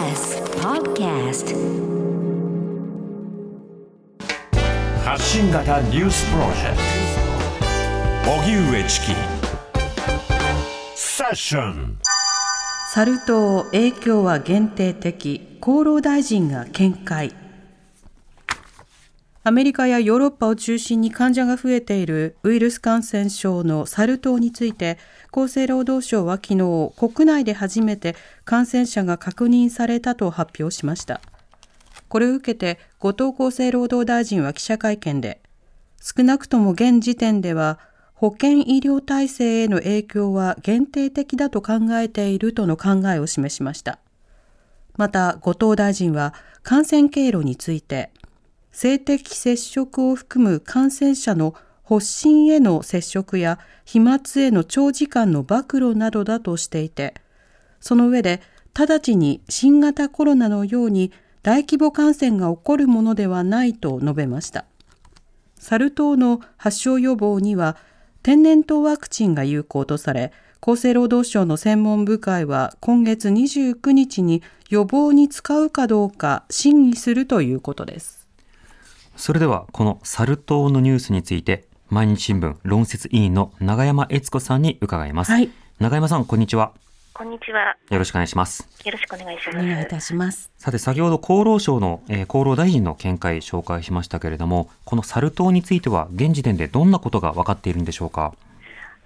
TBS Podcast. 発信型ニュースプロジェクト。荻上チキ。セッション。サル痘影響は限定的。厚労大臣が見解アメリカやヨーロッパを中心に患者が増えているウイルス感染症のサル痘について厚生労働省は昨日国内で初めて感染者が確認されたと発表しました。これを受けて後藤厚生労働大臣は記者会見で少なくとも現時点では保健医療体制への影響は限定的だと考えているとの考えを示しました。また後藤大臣は感染経路について性的接触を含む感染者の発疹への接触や飛沫への長時間の暴露などだとしていて、その上で直ちに新型コロナのように大規模感染が起こるものではないと述べました。サル痘の発症予防には天然痘ワクチンが有効とされ、厚生労働省の専門部会は今月29日に予防に使うかどうか審議するということです。それではこのサル痘のニュースについて毎日新聞論説委員の永山悦子さんに伺います、はい、永山さんこんにちはこんにちは。よろしくお願いします。よろしくお願いします。お願いいたします。さて、先ほど厚労省の、えー、厚労大臣の見解紹介しましたけれども、このサル痘については現時点でどんなことが分かっているんでしょうか？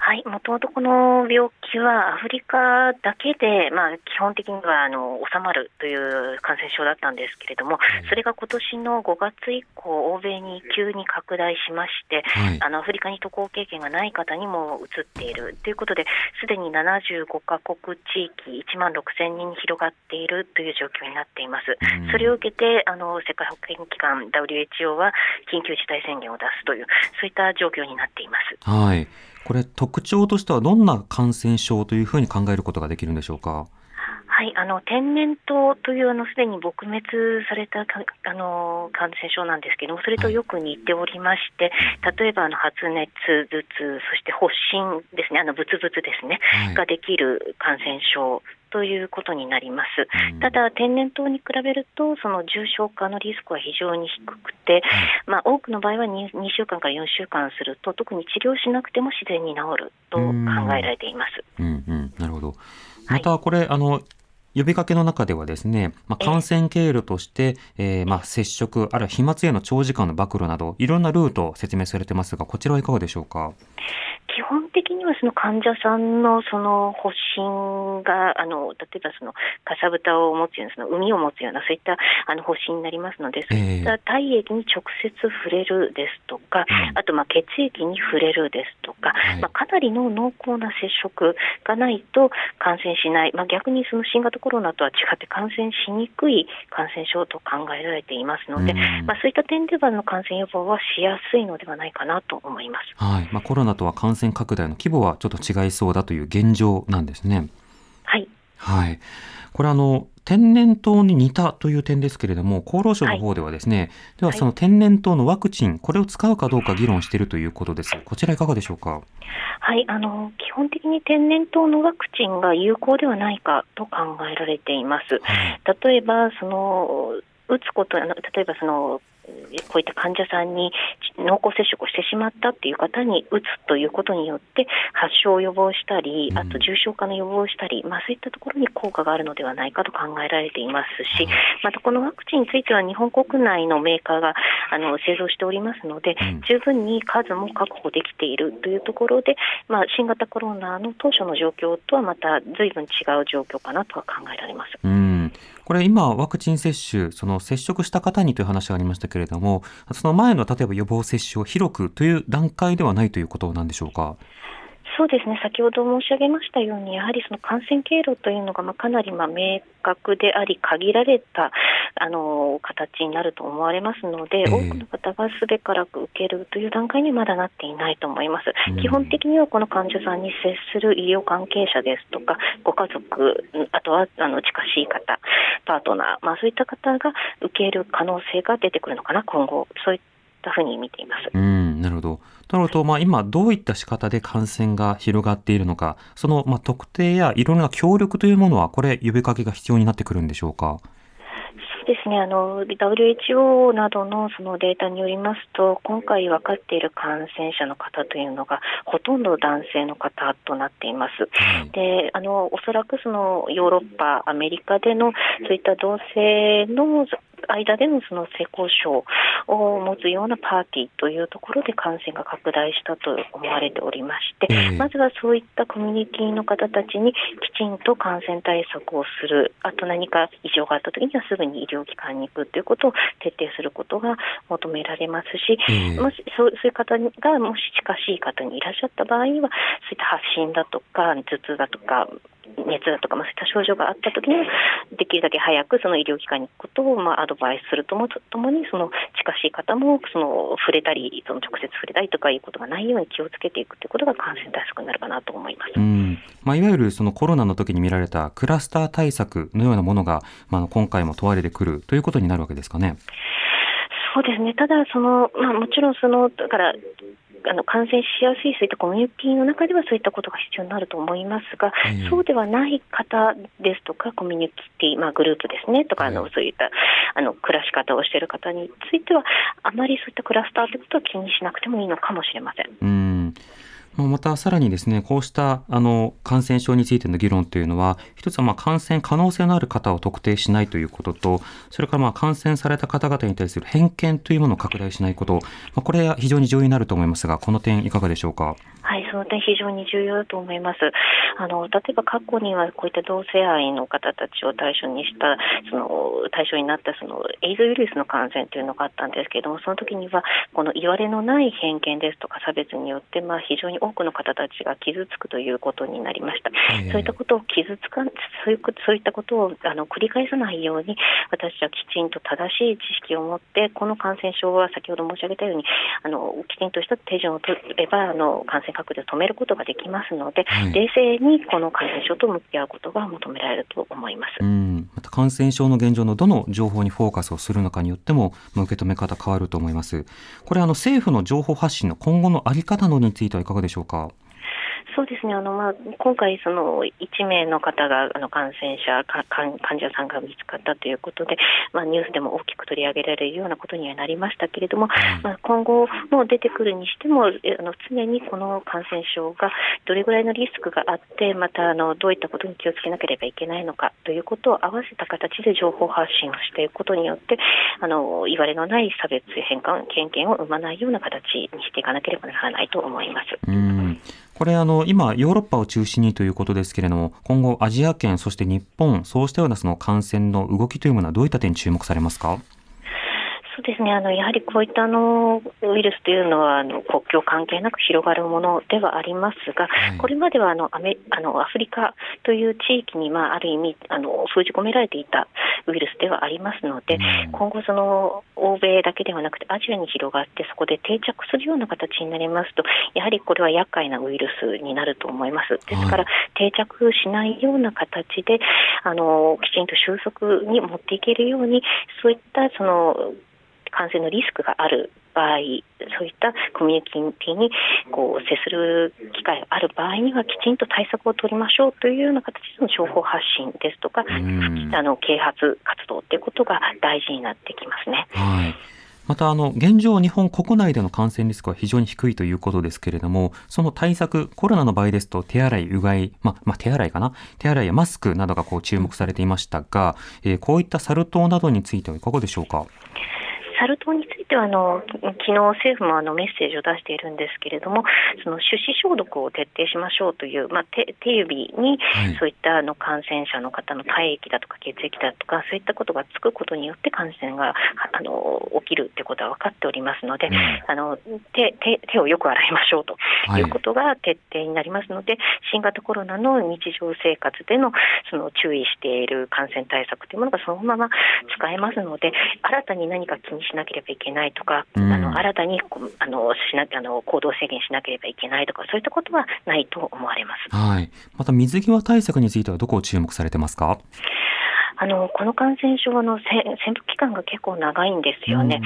はい、もともとこの病気はアフリカだけで、まあ、基本的にはあの収まるという感染症だったんですけれども、それが今年の5月以降、欧米に急に拡大しまして、はい、あのアフリカに渡航経験がない方にも移っているということで、すでに75カ国地域、1万6000人に広がっているという状況になっています。それを受けてあの世界保健機関 WHO は緊急事態宣言を出すという、そういった状況になっています。はいこれ特徴としてはどんな感染症というふうに考えることができるんでしょうか？はい、あの天然痘というあのすでに撲滅されたあの感染症なんですけども、それとよく似ておりまして、はい、例えばあの発熱、頭痛、そして発疹ですね、あのブツブツですね、はい、ができる感染症ということになります。ただ、天然痘に比べると、その重症化のリスクは非常に低くて、まあ、多くの場合は 2, 2週間から4週間すると、特に治療しなくても自然に治ると考えられています。うんうん、なるほど。またこれ、はい、あの呼びかけの中ではですね、まあ、感染経路として、えー、まあ接触、あるいは飛沫への長時間の暴露など、いろんなルートを説明されてますが、こちらはいかがでしょうか？基本的にはその患者さんのその発疹があの例えばそのかさぶたを持つようなその海を持つようなそういったあの発疹になりますので、そういった体液に直接触れるですとか、あとまあ血液に触れるですとか、はい、まあ、かなりの濃厚な接触がないと感染しない、まあ、逆にその新型コロナとは違って感染しにくい感染症と考えられていますので、まあ、そういった点ではの感染予防はしやすいのではないかなと思います。はい。まあ、コロナとは感染拡大の規模はちょっと違いそうだという現状なんですね。はい。はい。これあの、天然痘に似たという点ですけれども、厚労省の方ではですね、はい、ではその天然痘のワクチン、これを使うかどうか議論しているということです。こちらいかがでしょうか？はい、あの基本的に天然痘のワクチンが有効ではないかと考えられています。はい、例えばその打つこと、例えばそのこういった患者さんに濃厚接触をしてしまったっていう方に打つということによって発症を予防したり、あと重症化の予防をしたり、まあ、そういったところに効果があるのではないかと考えられていますし、またこのワクチンについては日本国内のメーカーがあの製造しておりますので、十分に数も確保できているというところで、まあ、新型コロナの当初の状況とはまた随分違う状況かなとは考えられます。これ今、ワクチン接種、その接触した方にという話がありましたけれども、その前の例えば予防接種を広くという段階ではないということなんでしょうか？そうですね、先ほど申し上げましたように、やはりその感染経路というのがまかなりま明確であり、限られたあの形になると思われますので、えー、多くの方がすべからく受けるという段階にまだなっていないと思います。基本的にはこの患者さんに接する医療関係者ですとか、ご家族、あとはあの近しい方、パートナー、まあ、そういった方が受ける可能性が出てくるのかな、今後、そういったふうに見ています。うんなるほどなると、まあ、今どういった仕方で感染が広がっているのか、その、まあ、特定やいろんな協力というものは、これ、呼びかけが必要になってくるんでしょうか？ですね、あの WHO などのそのデータによりますと、今回分かっている感染者の方というのが、ほとんど男性の方となっています。で、あのおそらくそのヨーロッパ、アメリカでのそういった同性の間でのその性交渉を持つようなパーティーというところで感染が拡大したと思われておりまして、えー、まずはそういったコミュニティの方たちにきちんと感染対策をする、あと何か異常があったときにはすぐに医療機関に行くということを徹底することが求められますし、えー、もしそうそういう方がもし近しい方にいらっしゃった場合には、そういった発疹だとか、頭痛だとか、熱だとか、まあ、そういった症状があったときに、できるだけ早くその医療機関に行くことを、まあ、アドバイスするともともに、その近しい方もその触れたり、その直接触れたりとかいうことがないように気をつけていくということが感染対策になるかなと思います。うんまあ、いわゆるそのコロナの時に見られたクラスター対策のようなものが、まあ、今回も問われてくるということになるわけですかね。そうですね、ただその、まあ、もちろんその、だからあの感染しやすいそういったコミュニティの中ではそういったことが必要になると思いますが、えー、そうではない方ですとか、コミュニティ、まあ、グループですねとか、あのそういったあの暮らし方をしている方については、あまりそういったクラスターということは気にしなくてもいいのかもしれません。うんまたさらにですね、こうしたあの感染症についての議論というのは、一つはま感染可能性のある方を特定しないということと、それからまあ感染された方々に対する偏見というものを拡大しないこと、ま、これは非常に重要になると思いますが、この点いかがでしょうか？はい、その点非常に重要だと思います。あの例えば過去にはこういった同性愛の方たちを対象にしたその対象になったそのエイズウイルスの感染というのがあったんですけれども、その時にはこの言われのない偏見ですとか差別によってまあ非常に多くの方たちが傷つくということになりました。そういったことを傷つかそういうそういったことをあの繰り返さないように私はきちんと正しい知識を持ってこの感染症は先ほど申し上げたようにあのきちんとした手順を取ればあの感染拡大を止めることができますので、はい、冷静にこの感染症と向き合うことが求められると思います。うんまた感染症の現状のどの情報にフォーカスをするのかによっても受け止め方変わると思います。これあの政府の情報発信の今後のあり方のについてはいかがでしょうか？そうですね。あの、まあ、今回、その1名の方があの感染者か、患者さんが見つかったということで、まあ、ニュースでも大きく取り上げられるようなことにはなりましたけれども、まあ、今後も出てくるにしても、あの常にこの感染症がどれぐらいのリスクがあって、またあのどういったことに気をつけなければいけないのかということを合わせた形で情報発信をしていくことによって、あのいわれのない差別、変換、偏見を生まないような形にしていかなければならないと思います。これあの今ヨーロッパを中心にということですけれども今後アジア圏そして日本そうしたようなその感染の動きというものはどういった点に注目されますか？そうですね。あのやはりこういったあのウイルスというのはあの国境関係なく広がるものではありますが、はい、これまではあのアメあのアフリカという地域に、まあ、ある意味あの封じ込められていたウイルスではありますので、うん、今後その、欧米だけではなくてアジアに広がってそこで定着するような形になりますとやはりこれは厄介なウイルスになると思います。ですから、定着しないような形であのきちんと収束に持っていけるようにそういったその感染のリスクがある場合、そういったコミュニティにこう接する機会がある場合には、きちんと対策を取りましょうというような形での情報発信ですとか、あの啓発活動ということが大事になってきますね。はいまたあの現状、日本国内での感染リスクは非常に低いということですけれども、その対策、コロナの場合ですと手洗い、うがい、ままあ、手洗いかな、手洗いやマスクなどがこう注目されていましたが、えー、こういったサル痘などについてはいかがでしょうか？サル痘についてはあの昨日政府もあのメッセージを出しているんですけれどもその手指消毒を徹底しましょうという、まあ、手手指にそういったあの感染者の方の体液だとか血液だとかそういったことがつくことによって感染があの起きるということは分かっておりますので、うん、あの手手手をよく洗いましょうとい。うことが徹底になりますので、はい、新型コロナの日常生活でのその注意している感染対策というものがそのまま使えますので新たに何か気にしなければいけないとか、うん、あの新たにあのしなあの行動制限しなければいけないとかそういったことはないと思われます。はい。また水際対策についてはどこを注目されてますか？あのこの感染症の潜伏期間が結構長いんですよね、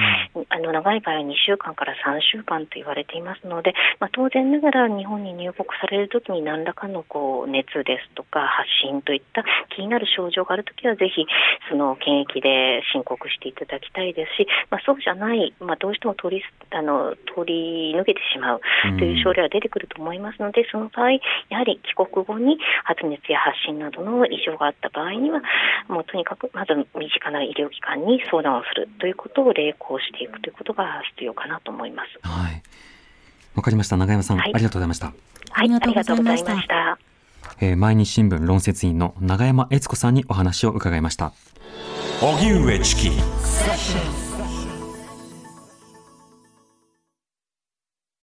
あの長い場合は2週間から3週間と言われていますので、まあ、当然ながら日本に入国されるときに何らかのこう熱ですとか発疹といった気になる症状があるときはぜひその検疫で申告していただきたいですし、まあ、そうじゃない、まあ、どうしても通りあの通り抜けてしまうという症例は出てくると思いますので、その場合、やはり帰国後に発熱や発疹などの異常があった場合には、もうとにかくまず身近な医療機関に相談をするということを励行していくということが必要かなと思います。はい。わかりました。長山さん、はい、ありがとうございました。はい、ありがとうございました。えー、毎日新聞論説委員の長山悦子さんにお話を伺いました。荻上チキ